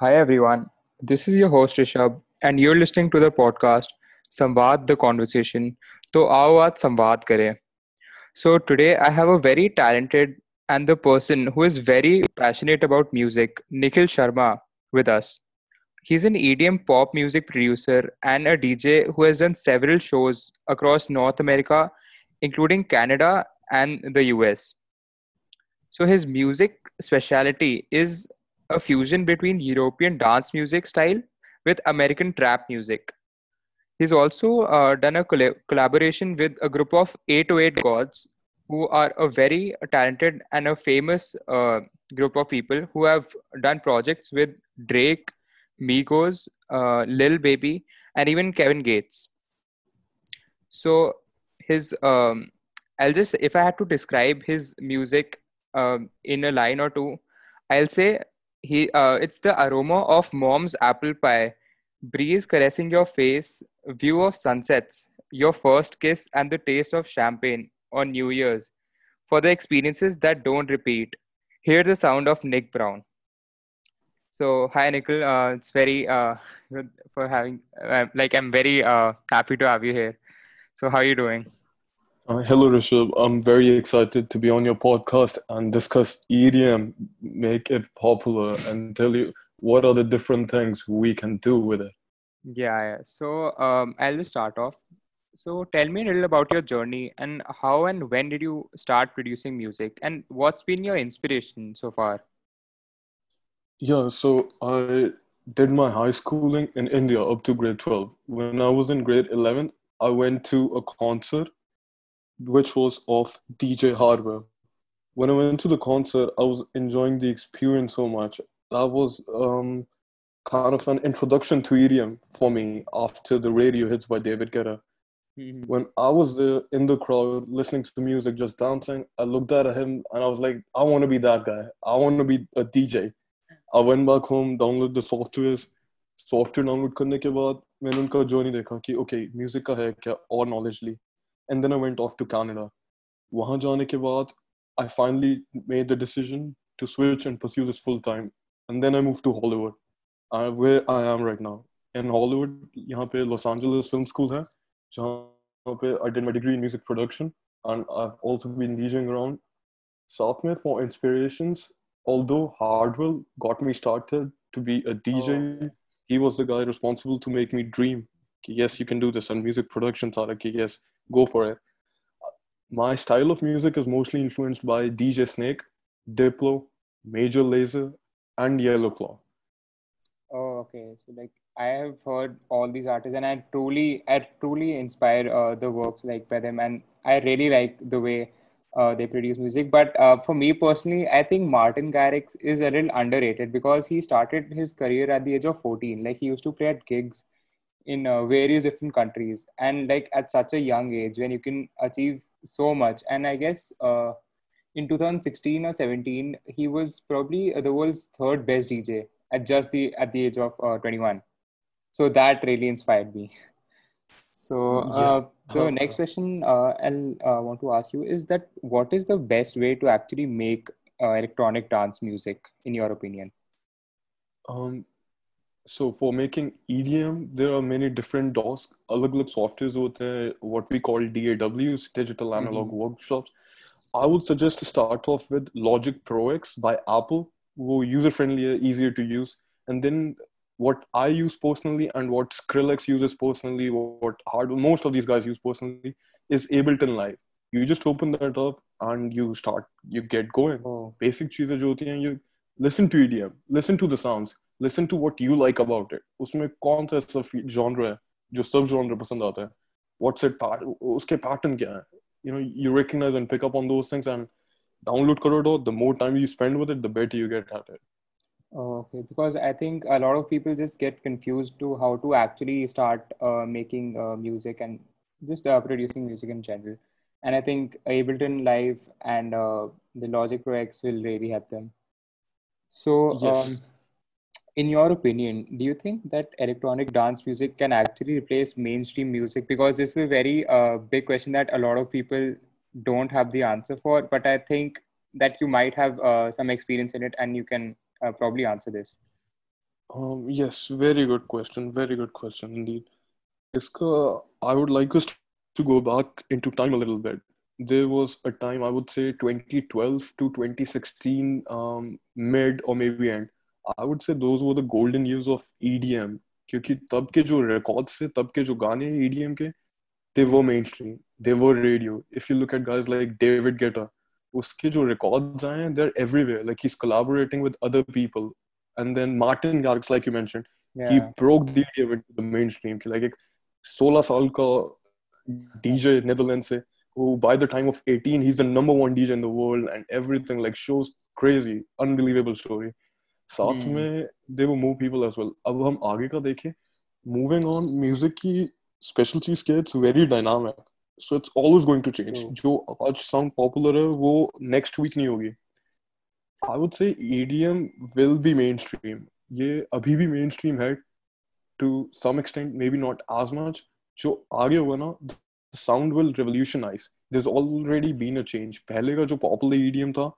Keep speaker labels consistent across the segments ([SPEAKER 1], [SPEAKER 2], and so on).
[SPEAKER 1] Hi everyone, this is your host Rishabh, and you're listening to the podcast Samvad the Conversation. तो आओ आज संवाद करें. So today I have a very talented and the person who is very passionate about music, Nikhil Sharma, with us. He's an EDM pop music producer and a DJ who has done several shows across North America, including Canada and the US. So his music specialty is a fusion between European dance music style with American trap music. He's also uh, done a colla- collaboration with a group of 808 gods who are a very talented and a famous uh, group of people who have done projects with Drake, Migos, uh, Lil Baby, and even Kevin Gates. So his um, I'll just if I had to describe his music um, in a line or two, I'll say he uh, it's the aroma of mom's apple pie, breeze caressing your face, view of sunsets, your first kiss, and the taste of champagne on New Year's. For the experiences that don't repeat, hear the sound of Nick Brown. So hi Nikhil, uh, it's very uh, good for having uh, like I'm very uh, happy to have you here. So how are you doing?
[SPEAKER 2] Uh, hello, Rishabh. I'm very excited to be on your podcast and discuss EDM, make it popular, and tell you what are the different things we can do with it.
[SPEAKER 1] Yeah, yeah. So um, I'll just start off. So tell me a little about your journey and how and when did you start producing music and what's been your inspiration so far?
[SPEAKER 2] Yeah, so I did my high schooling in India up to grade 12. When I was in grade 11, I went to a concert which was of DJ Hardwell. When I went to the concert, I was enjoying the experience so much. That was um, kind of an introduction to EDM for me after the radio hits by David Guetta.
[SPEAKER 1] Mm-hmm.
[SPEAKER 2] When I was there in the crowd listening to music, just dancing, I looked at him and I was like, I want to be that guy. I want to be a DJ. I went back home, downloaded the softwares. Software download करने के बाद मैंने उनका जो नहीं देखा कि okay, music का है क्या or knowledge. Lee and then I went of to Canada वहां जाने के बाद I finally made the decision to switch and pursue this full time and then I move to Hollywood where I am right now in Hollywood यहाँ पे Los Angeles film school है जहाँ पे I did my degree in music production and I've also been DJing around South Med for inspirations. Although Hardwell got me started to be a DJ,
[SPEAKER 1] Oh,
[SPEAKER 2] he was the guy responsible to make me dream. कि Yes, you can do this, and music production thought, okay, yes, go for it. My style of music is mostly influenced by DJ Snake, Diplo, Major Lazer, and Yellow Claw.
[SPEAKER 1] oh, okay. So like I have heard all these artists and I truly, I truly inspire uh, the works like by them and I really like the way uh, they produce music. But uh, for me personally, I think Martin Garrix is a little underrated because he started his career at the age of 14. Like he used to play at gigs in uh, various different countries and like at such a young age when you can achieve so much. And i guess uh, in 2016 or 17 he was probably the world's third best dj at just the at the age of uh, 21 so that really inspired me. So
[SPEAKER 2] Yeah.
[SPEAKER 1] uh, the next question uh, i'll uh, want to ask you is that what is the best way to actually make uh, electronic dance music in your opinion?
[SPEAKER 2] Um, so for making EDM, there are many different DAWs अलग अलग softwares होते हैं what we call DAWs digital analog
[SPEAKER 1] mm-hmm.
[SPEAKER 2] workshops. I would suggest to start off with Logic Pro X by Apple, who user friendly easier to use, and then what I use personally and what Skrillex uses personally, what hard most of these guys use personally is Ableton Live. You just open that up and you start, you get going.
[SPEAKER 1] Oh.
[SPEAKER 2] Basic चीजें and you listen to EDM, listen to the sounds listen to what you like about it. उसमें कौन सा ऐसा genre है जो सब genre पसंद आता है? What's it part? उसके pattern क्या है? You know, you recognize and pick up on those things and download करो तो the more time you spend with it, the better you get at it.
[SPEAKER 1] Oh, okay, because I think a lot of people just get confused to how to actually start uh, making uh, music and just uh, producing music in general. And I think Ableton Live and uh, the Logic Pro X will really help them. So, um,
[SPEAKER 2] Yes.
[SPEAKER 1] in your opinion, do you think that electronic dance music can actually replace mainstream music? Because this is a very uh, big question that a lot of people don't have the answer for, but I think that you might have uh, some experience in it and you can uh, probably answer this.
[SPEAKER 2] Um, yes, very good question. Very good question indeed. Iska, I would like us to go back into time a little bit. There was a time, I would say 2012 to 2016, um, mid or maybe end. I would say those were the golden years of EDM क्योंकि तब के जो records थे तब के जो गाने हैं ईडीएम के they were mainstream they were radio if you look at guys like David Guetta उसके जो रिकॉर्ड्स आए हैं they are everywhere like he is collaborating with other people and then Martin Garrix like you
[SPEAKER 1] mention
[SPEAKER 2] he broke the EDM into the main stream कि like एक 16 साल का DJ Netherland से who by the time of 18 he's the number one dj in the world and everything like shows crazy unbelievable story. साथ
[SPEAKER 1] हम्म।
[SPEAKER 2] में दे वो move people as well अब हम आगे का देखें मूविंग ऑन म्यूज़िक की स्पेशल चीज़ क्या it's very dynamic so it's always going to change जो आज साउंड पॉपुलर है वो नेक्स्ट वीक नहीं होगी। I would say EDM will be mainstream ये अभी भी मेन स्ट्रीम है to some extent maybe not as much जो आगे होगा ना sound will revolutionise this already been a change पहले का जो पॉपुलर ईडीएम था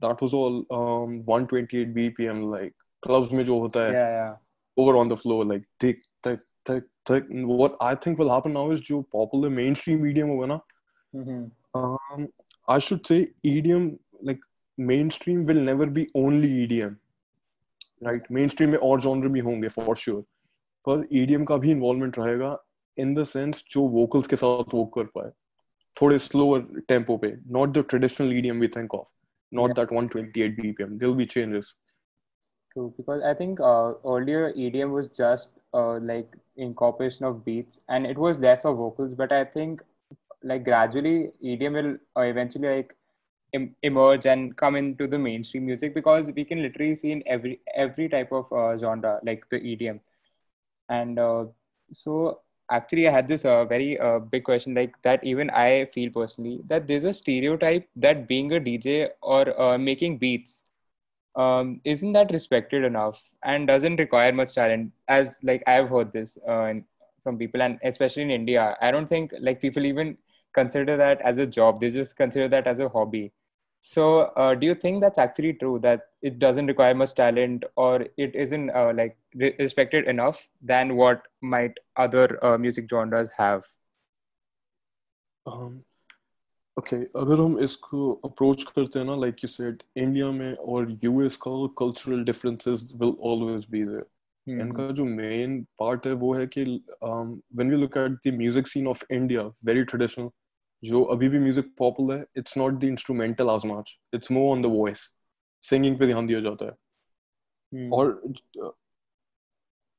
[SPEAKER 2] that was all um, 128 BPM, like clubs में जो होता है,
[SPEAKER 1] Yeah, yeah.
[SPEAKER 2] over on the floor, like tick, tick, tick, tick. What I think will happen now is जो popular mainstream EDM होगा ना,
[SPEAKER 1] Mm-hmm.
[SPEAKER 2] um, I should say EDM like mainstream will never be only EDM, right? Mainstream में और genre भी होंगे for sure, पर EDM का भी involvement रहेगा in the sense जो vocals के साथ work कर पाए, थोड़े slower tempo पे, not the traditional EDM we think of, not
[SPEAKER 1] Yeah.
[SPEAKER 2] that 128 BPM. There'll be changes.
[SPEAKER 1] True, because I think uh, earlier EDM was just uh, like incorporation of beats, and it was less of vocals. But I think like gradually EDM will uh, eventually like em- emerge and come into the mainstream music because we can literally see in every every type of uh, genre like the EDM. And uh, so actually, I had this uh, very uh, big question like that. Even I feel personally that there's a stereotype that being a DJ or uh, making beats um, isn't that respected enough and doesn't require much talent as like i've heard this uh, from people and especially in india i don't think like people even consider that as a job they just consider that as a hobby so uh, do you think that's actually true that it doesn't require much talent or it isn't uh, like re- respected enough than what might other uh, music genres have
[SPEAKER 2] Um, okay, अगर हम इसको approach करते हैं ना, like you said, India में और US का cultural differences will always be there.
[SPEAKER 1] Mhm.
[SPEAKER 2] इनका जो main part है वो है कि um, when we look at the music scene of India, very traditional, जो अभी भी म्यूज़िक पॉपुलर है it's not the instrumental as much it's more on the voice singing पे ध्यान दिया जाता है
[SPEAKER 1] hmm.
[SPEAKER 2] और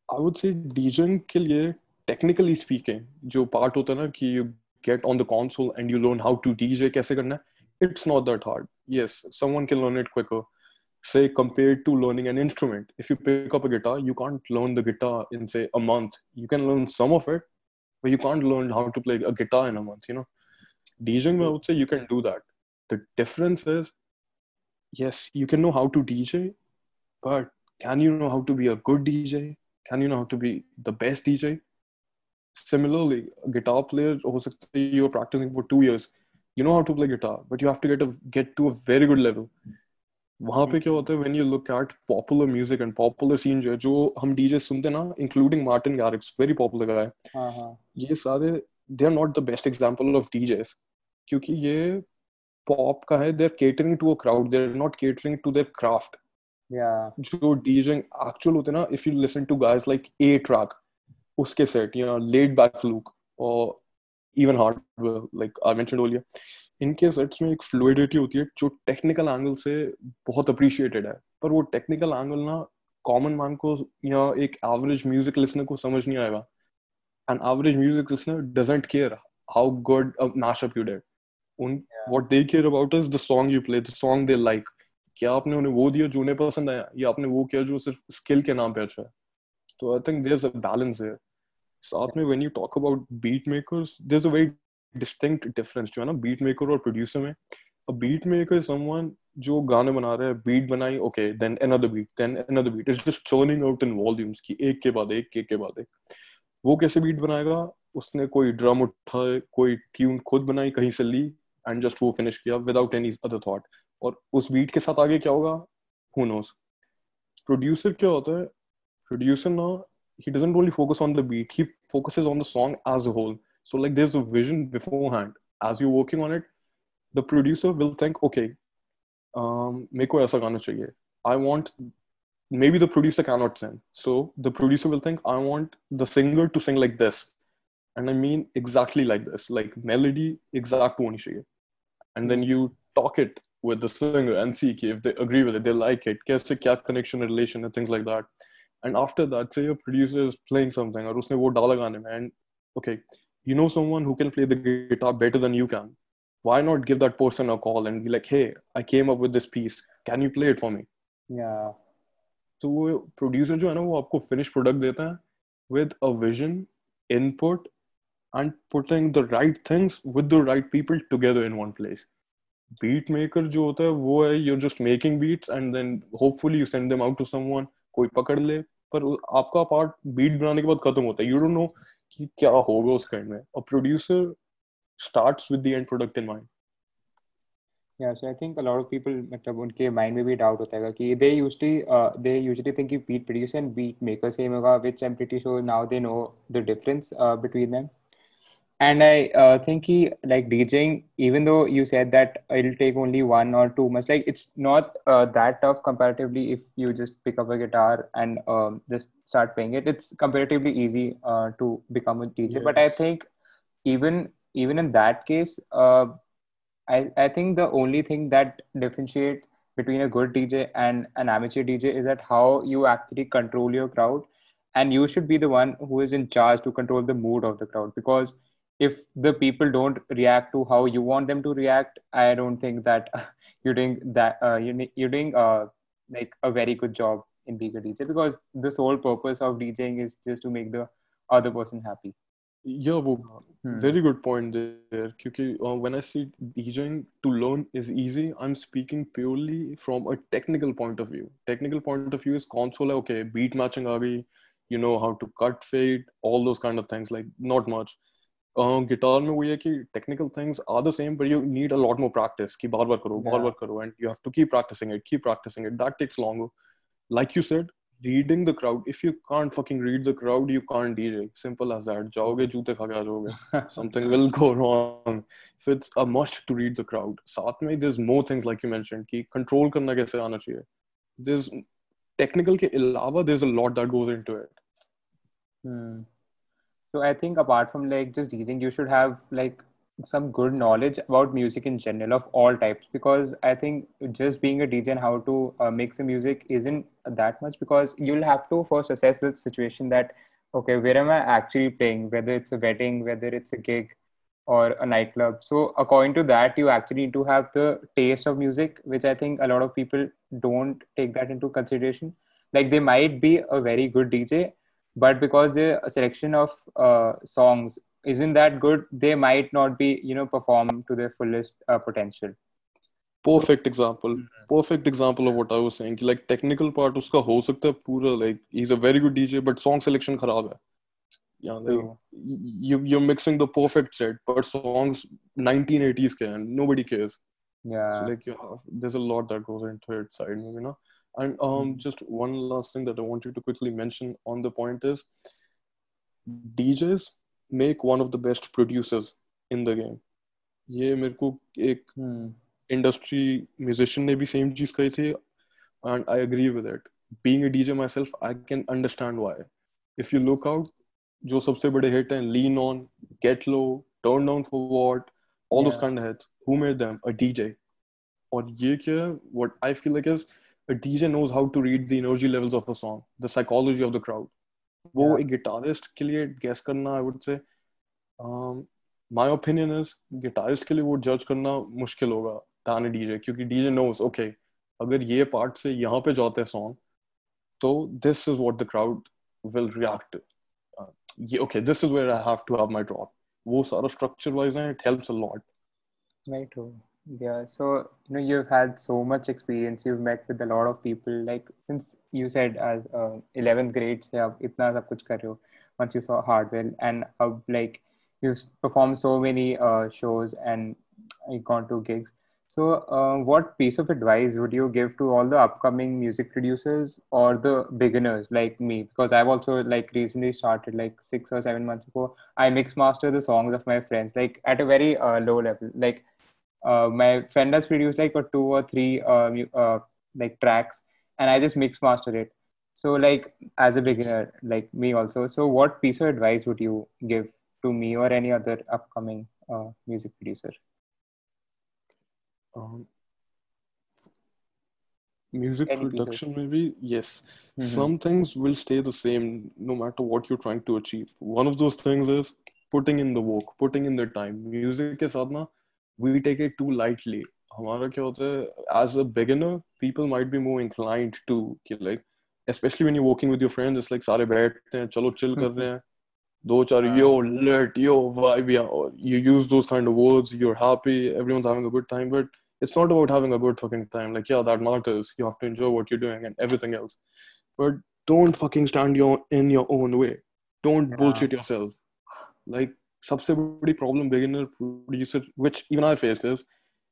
[SPEAKER 2] आई वुड से डीजिंग के लिए टेक्निकली स्पीकिंग जो पार्ट होता है ना कि you get on the console and you learn how to DJ कैसे करना है it's not that hard yes someone can learn it quicker say compared to learning an instrument if you pick up a guitar you can't learn the guitar in say a month you can learn some of it but you can't learn how to play a guitar in a month you know DJing I would say you can do that the difference is yes you can know how to DJ but can you know how to be a good DJ can you know how to be the best DJ similarly a guitar player हो सकता you're practicing for two years you know how to play guitar but you have to get a get to a very good level वहाँ पे क्या होता है when you look at popular music and popular scene जो है, जो हम DJ सुनते ना including Martin Garrix very popular guy
[SPEAKER 1] हाँ हाँ
[SPEAKER 2] ये सारे they are not the best example of DJs क्योंकि ये पॉप का है they're catering to a crowd they're not catering to their craft जो डीजिंग एक्चुअल होते ना if you listen to guys like a track उसके set you know laid back look और even hard like I mention earlier इनके sets में एक fluidity होती है जो टेक्निकल एंगल से बहुत अप्रिशिएटेड है। पर वो टेक्निकल एंगल ना कॉमन मैन को या एक एवरेज म्यूज़िक लिसनर को समझ नहीं आएगा। And average music listener doesn't care how good mashup you that उन what they care about is the song you play the song they like क्या आपने उन्हें वो दिया जो उन्हें पसंद आया? या आपने वो किया जो सिर्फ़ स्किल के नाम पे अच्छा है? तो I think there is a balance here साथ में when you talk about beat makers there is a very distinct difference जो है ना बीट मेकर और प्रोड्यूसर में। A beat maker is someone जो गाने बना रहा है बीट बनाई okay then another beat then another beat it's just churning out in volumes की एक के बाद एक एक के बाद एक। वो कैसे बीट बनाएगा? उसने कोई ड्रम उठाए कोई ट्यून खुद बनाई कहीं से ली एंड जस्ट वो फिनिश किया विदाउट एनी अदर थॉट और उस बीट के साथ आगे क्या होगा हु नोस प्रोड्यूसर क्या होता है producer now he doesn't only focus on the beat he focuses on the song as a whole so like there's a vision beforehand as you're working on it the producer will think okay um मेरे को ऐसा गाना चाहिए I want maybe the producer cannot sing so the producer will think I want the singer to sing like this and I mean exactly like this like melody exact होनी चाहिए and then you talk it with the singer and see if they agree with it they like it कैसे क्या connection relation and things like that and after that say your producer is playing something or उसने वो डाला गाने में and okay you know someone who can play the guitar better than you can why not give that person a call and be like hey i came up with this piece can you play it for me
[SPEAKER 1] yeah
[SPEAKER 2] तो वो producer जो है ना वो आपको finish product देता है with a vision input and putting the right things with the right people together in one place beat maker जो होता है वो है you're just making beats and then hopefully you send them out to someone कोई पकड़ ले पर आपका पार्ट बीट बनाने के बाद खत्म होता है यू डोंट नो कि क्या होगा उस काइंड में और producer starts with the end product in mind
[SPEAKER 1] yeah so i think a lot of people मतलब उनके mind में भी doubt होता है कि they usually uh, they usually think कि beat producer and beat maker same होगा which I'm pretty sure now they know the difference uh, between them and I uh, think he like DJing even though you said that it'll take only one or two months like it's not uh, that tough comparatively if you just pick up a guitar and um, just start playing it it's comparatively easy uh, to become a DJ yes. but I think even even in that case uh, I, I think the only thing that differentiates between a good DJ and an amateur DJ is that how you actually control your crowd. And you should be the one who is in charge to control the mood of the crowd. Because if the people don't react to how you want them to react, I don't think that you're doing that uh, you're doing uh, like a very good job in being a DJ because the sole purpose of DJing is just to make the other person happy.
[SPEAKER 2] Yeah, well, uh,
[SPEAKER 1] hmm.
[SPEAKER 2] very good point there. Because uh, when I say DJing to learn is easy, I'm speaking purely from a technical point of view. Technical point of view is console, okay, beat matching, you know how to cut fade, all those kind of things. Like not much guitar में वो ये कि technical things are the same but you need a lot more practice कि बार बार करो बार बार करो and you have to keep practicing it keep practicing it that takes long like you said reading the crowd if you can't fucking read the crowd you can't DJ simple as that जाओगे जूते खा के आ जाओगे something will go wrong so it's a must to read the crowd साथ में there is more things like you mention कि control करना कैसे आना चाहिए। देयर इज़ टेक्निकल के अलावा there is a lot that goes into it
[SPEAKER 1] So I think apart from like just DJing, you should have like some good knowledge about music in general of all types because I think just being a DJ and how to uh, make some music isn't that much because you'll have to first assess the situation that okay where am I actually playing? Whether it's a wedding whether it's a gig or a nightclub. So according to that you actually need to have the taste of music which I think a lot of people don't take that into consideration. Like they might be a very good DJ but because the selection of uh, songs isn't that good they might not be you know perform to their fullest uh, potential.
[SPEAKER 2] Perfect example. Mm-hmm. perfect example of what i was saying like technical part uska ho sakta pura like he's a very good dj but song selection kharab hai. Yeah like, you you're mixing the perfect set but songs 1980s can. nobody cares.
[SPEAKER 1] Yeah.
[SPEAKER 2] So like you have, there's a lot that goes into it side you know? And um,
[SPEAKER 1] Mhm.
[SPEAKER 2] just one last thing that I want you to quickly mention on the point is DJs make one of the best producers in the game. ये मेरे को एक
[SPEAKER 1] Hmm.
[SPEAKER 2] Industry musician ने भी same चीज कही थी and I agree with it being a DJ my self I can understand why if you look out जो सबसे बड़े हिट हैं lean on get low turn down for what all those
[SPEAKER 1] Yeah.
[SPEAKER 2] Kind of hits who made them a DJ और ये क्या है what I feel like is a DJ knows how to read the energy levels of the song, the psychology of the crowd. वो
[SPEAKER 1] Yeah.
[SPEAKER 2] एक guitarist के लिए guess करना I would say my opinion is guitarist के लिए वो जज करना मुश्किल होगा दैन डीजे क्योंकि डीजे नोस ओके अगर ये पार्ट से यहाँ पे जाते हैं सॉन्ग तो this is what the crowd will react ये okay this is where I have to have my drop वो सारा स्ट्रक्चर वाइज है it helps a lot
[SPEAKER 1] Right. true. Yeah. So, you know, you've had so much experience. You've met with a lot of people. Like since you said as uh, 11th grade से आप इतना सब कुछ कर रहे हो. Once you saw Hardwell and अब like you've performed so many uh, shows and you've gone to gigs. So, uh, what piece of advice would you give to all the upcoming music producers or the beginners like me? Because I've also like recently started like six or seven months ago. I mix master the songs of my friends like at a very uh, low level. Like uh, my friend has produced like a two or three uh, uh, like tracks and i just mix master it. So like as a beginner like me also so what piece of advice would you give to me or any other upcoming uh, music producer?
[SPEAKER 2] Um, music
[SPEAKER 1] any
[SPEAKER 2] production maybe? Yes.
[SPEAKER 1] Mm-hmm.
[SPEAKER 2] some things will stay the same no matter what you're trying to achieve. One of those things is putting in the work putting in the time. Music is sadhana we take it too lightly. हमारा क्या होता है as a beginner, people might be more inclined to कि like especially when you're working with your friends, it's like सारे बैठते हैं चलो chill कर रहे हैं दो चार
[SPEAKER 1] हाँ.
[SPEAKER 2] yo lit yo vibe yeah or you use those kind of words you're happy everyone's having a good time but it's not about having a good fucking time like yeah that matters you have to enjoy what you're doing and everything else but don't fucking stand your in your own way don't
[SPEAKER 1] Yeah.
[SPEAKER 2] bullshit yourself like सबसे बड़ी problem beginner producer which even I faced is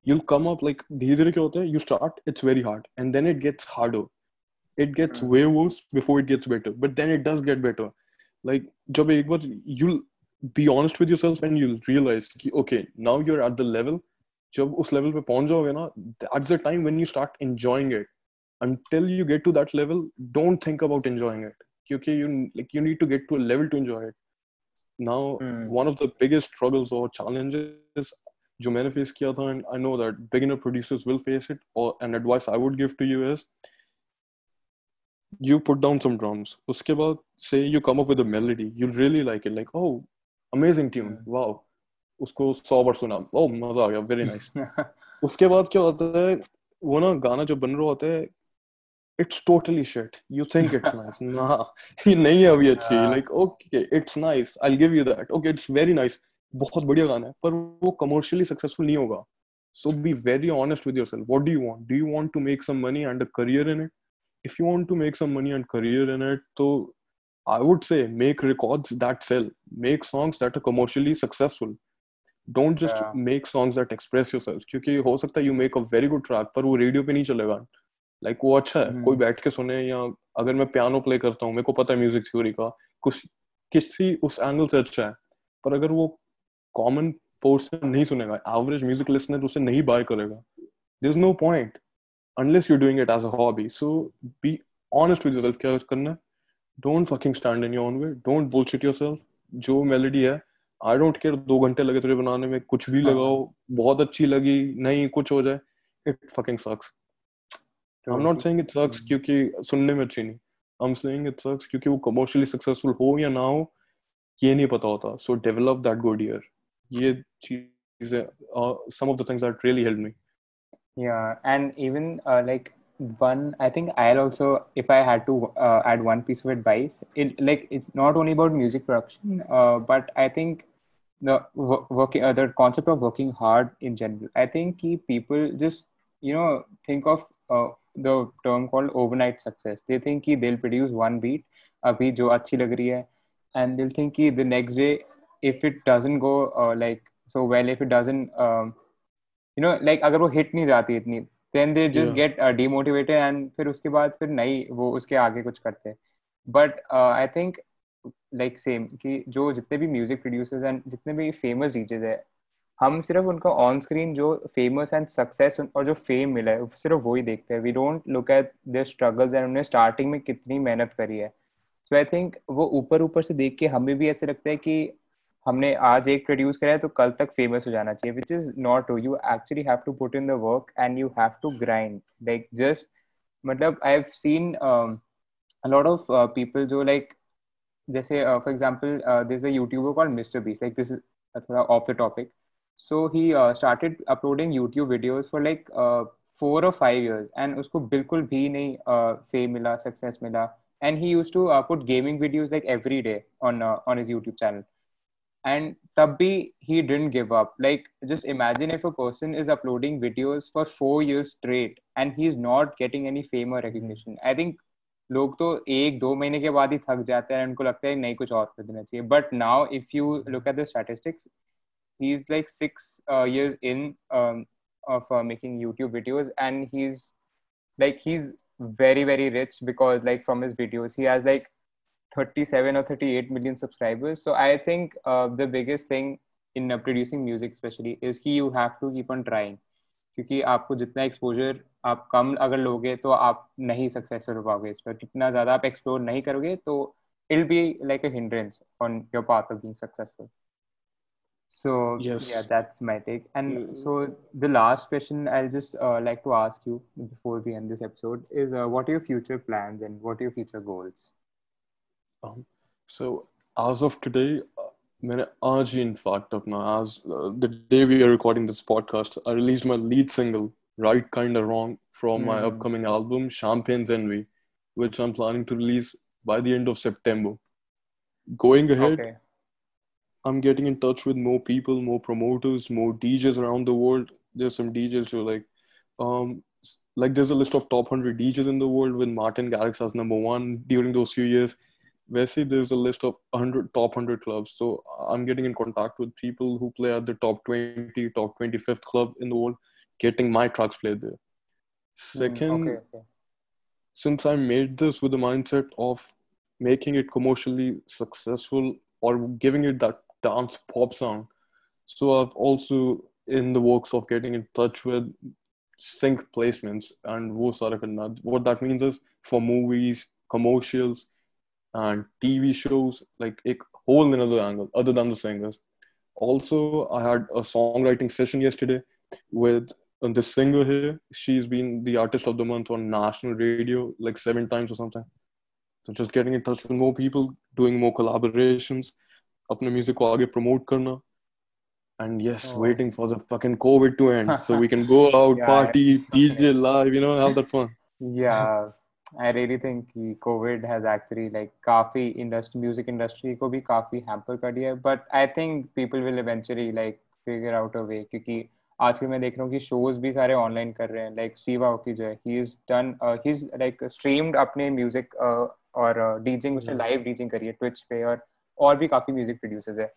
[SPEAKER 2] you come up like धीरे धीरे क्या होता है you start it's very hard and then it gets harder it gets way worse before it gets better but then it does get better like जब एक बार you be honest with yourself and you realise कि okay now you are at the level जब उस level पे पहुँच जाओगे ना at the time when you start enjoying it until you get to that level don't think about enjoying it okay you like you need to get to a level to enjoy it. now
[SPEAKER 1] mm.
[SPEAKER 2] one of the biggest struggles or challenges जो मैंने face किया था and I know that beginner producers will face it और and advice I would give to you is you put down some drums उसके बाद से you come up with a melody you really like it like oh amazing tune wow उसको सौ बार सुना। ओह मज़ा आ गया. Very nice nice. उसके बाद क्या होता है वो ना गाना जो बन रहा होता है it's totally shit you think it's nice ना ये नहीं है अभी अच्छी like okay it's nice I give you that okay it's very nice बहुत बढ़िया गाना है पर वो कमर्शियली सक्सेसफुल नहीं होगा. So be very honest with yourself what do you want do you want to make some money and a career in it if you want to make some money and career in it तो I would say make records that sell make songs that are commercially successful don't just make songs that express yourself क्योंकि हो सकता है you make a very good track पर वो radio पे नहीं चलेगा. लाइक like, वो अच्छा है।
[SPEAKER 1] हम्म.
[SPEAKER 2] कोई बैठ के सुने या अगर मैं पियानो प्ले करता हूँ मेरे को पता है म्यूज़िक थ्योरी का कुछ किसी उस एंगल से अच्छा है। पर अगर वो कॉमन पर्सन नहीं सुनेगा एवरेज म्यूज़िक लिसनर उसे नहीं बाय करेगा। There is no point unless you doing it as a hobby so be honest with yourself क्या करना है? Don't fucking stand in your own way don't bullshit yourself जो melody है I don't care दो घंटे लगे तुझे बनाने में कुछ भी
[SPEAKER 1] हाँ.
[SPEAKER 2] लगाओ बहुत अच्छी लगी नहीं कुछ हो जाए it fucking sucks I'm not saying it sucks
[SPEAKER 1] Hmm.
[SPEAKER 2] क्योंकि सुनने में अच्छी नहीं I'm saying it sucks क्योंकि वो commercially successful हो या ना हो ये नहीं पता होता so develop that good ear ये चीजें uh, some of the things that really helped me
[SPEAKER 1] Yeah, and even uh, like one, I think I'll also, if I had to uh, add one piece of advice, it like it's not only about music production, uh, but I think the wo- working, uh, the concept of working hard in general. I think key people just you know think of uh, the term called overnight success. They think कि they'll produce one beat, अभी जो अच्छी लग रही है, and they'll think कि the next day if it doesn't go uh, like so well, if it doesn't um, you know like अगर वो हिट नहीं जाती इतनी then they just
[SPEAKER 2] Yeah.
[SPEAKER 1] get uh, demotivated and फिर उसके बाद फिर नहीं वो उसके आगे कुछ करते but uh, I think like same कि जो जितने भी म्यूज़िक प्रोड्यूसर्स एंड जितने भी फ़ेमस डीजेज है हम सिर्फ़ उनका ऑन स्क्रीन जो फ़ेमस एंड सक्सेस और जो फेम मिला है सिर्फ़ वही देखते हैं। We don't look at their struggles and उन्होंने स्टार्टिंग में कितनी मेहनत करी है। सो आई थिंक वो ऊपर ऊपर से देख के हमें भी ऐसे लगता है कि हमने आज एक प्रोड्यूस करा है तो कल तक फ़ेमस हो जाना चाहिए which is not you actually have to put in the work and you have to grind like just मतलब I have seen lot of uh, जो लाइक जैसे for example this a YouTuber called Mister Beast like this is थोड़ा off the topic so he started uploading YouTube videos for like four और five years and उसको बिल्कुल भी नहीं fame मिला success मिला and he use to put gaming videos like every day on on his YouTube channel and tab bhi he didn't give up like just imagine if a person is uploading videos for four years straight and he's not getting any fame or recognition i think लोग तो एक दो महीने के बाद ही थक जाते हैं उनको लगता है नहीं कुछ और कर देना चाहिए but now if you look at the statistics he is like six years in of uh, making youtube videos and he's like he's very very rich because like from his videos he has like 37 or 38 million subscribers so i think uh, the biggest thing in uh, producing music especially is कि you have to keep on trying क्योंकि आपको जितना exposure आप कम अगर लोगे तो आप नहीं सक्सेसफुल हो पाओगे इस पर जितना ज़्यादा आप एक्सप्लोर नहीं करोगे तो it'll be like a hindrance on your path of being successful so
[SPEAKER 2] Yes.
[SPEAKER 1] yeah that's my take and
[SPEAKER 2] Mm.
[SPEAKER 1] so the last question i'll just uh, like to ask you before we end this episode is uh, what are your future plans and what are your future goals
[SPEAKER 2] Um, so as of today, uh, मैंने आज ही in fact अपना as uh, the day we are recording this podcast, I released my lead single "Right Kinda Wrong" from my
[SPEAKER 1] Hmm.
[SPEAKER 2] upcoming album "Champagne's Envy," which I'm planning to release by the end of September. Going ahead,
[SPEAKER 1] okay
[SPEAKER 2] I'm getting in touch with more people, more promoters, more DJs around the world. There's some DJs who are like, um, like there's a list of top 100 DJs in the world with Martin Garrix as number one during those few years. Basically, there's a list of 100 top 100 clubs. So I'm getting in contact with people who play at the top 20, top 25th club in the world, getting my tracks played there.
[SPEAKER 1] Hmm,
[SPEAKER 2] Second,
[SPEAKER 1] okay okay
[SPEAKER 2] since I made this with the mindset of making it commercially successful or giving it that dance pop song. so I've also in the works of getting in touch with sync placements and wo. What that means is for movies, commercials, and TV shows, like a whole another angle other than the singers. Also, I had a songwriting session yesterday with this singer here. She's been the artist of the month on national radio like seven times or something. So just getting in touch with more people, doing more collaborations, अपने music को आगे promote करना. And yes,
[SPEAKER 1] Oh.
[SPEAKER 2] waiting for the fucking COVID to end so we can go out,
[SPEAKER 1] Yeah,
[SPEAKER 2] party. DJ live, you know, have that fun.
[SPEAKER 1] yeah i really think कि covid has actually like काफ़ी industry music industry को भी काफ़ी hamper कर दिया but i think people will eventually like figure out a way क्योंकि आजकल मैं देख रहा हूँ कि shows भी सारे online कर रहे हैं like सीवा की जो है he is done uh, he's like streamed अपने music uh, और uh, DJing उसने live DJing करी है Twitch पे और और भी काफ़ी music producers है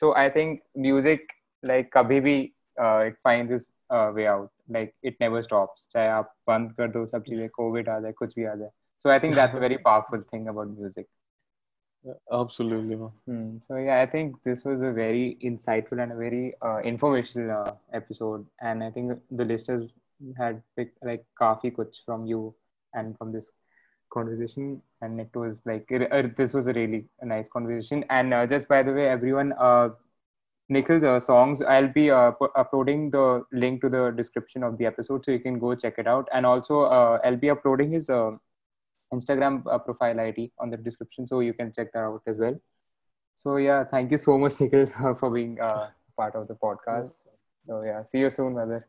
[SPEAKER 1] so I think music like कभी भी uh, it finds its uh, way out like it चाहे आप बंद कर दो सब चीज़ें कोविड आ जाए कुछ भी आ जाए so I think that's a very powerful thing about music
[SPEAKER 2] Absolutely.
[SPEAKER 1] Hmm. So yeah, I think this was a very insightful and a very uh, informational uh, episode, and I think the listeners had picked like काफ़ी कुछ from you and from this conversation, and it was like it, uh, this was a really a nice conversation. And uh, just by the way, everyone, uh, Nikhil's uh, songs, I'll be uh, pu- uploading the link to the description of the episode, so you can go check it out. And also, uh, I'll be uploading his uh, Instagram uh, profile ID on the description, so you can check that out as well. So yeah, thank you so much, Nikhil, for being uh, part of the podcast. So yeah, see you soon, brother.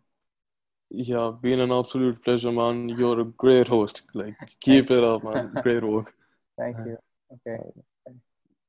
[SPEAKER 2] Yeah, been an absolute pleasure, man. You're a great host. Like, keep it up, man. Great work.
[SPEAKER 1] Thank you. Okay.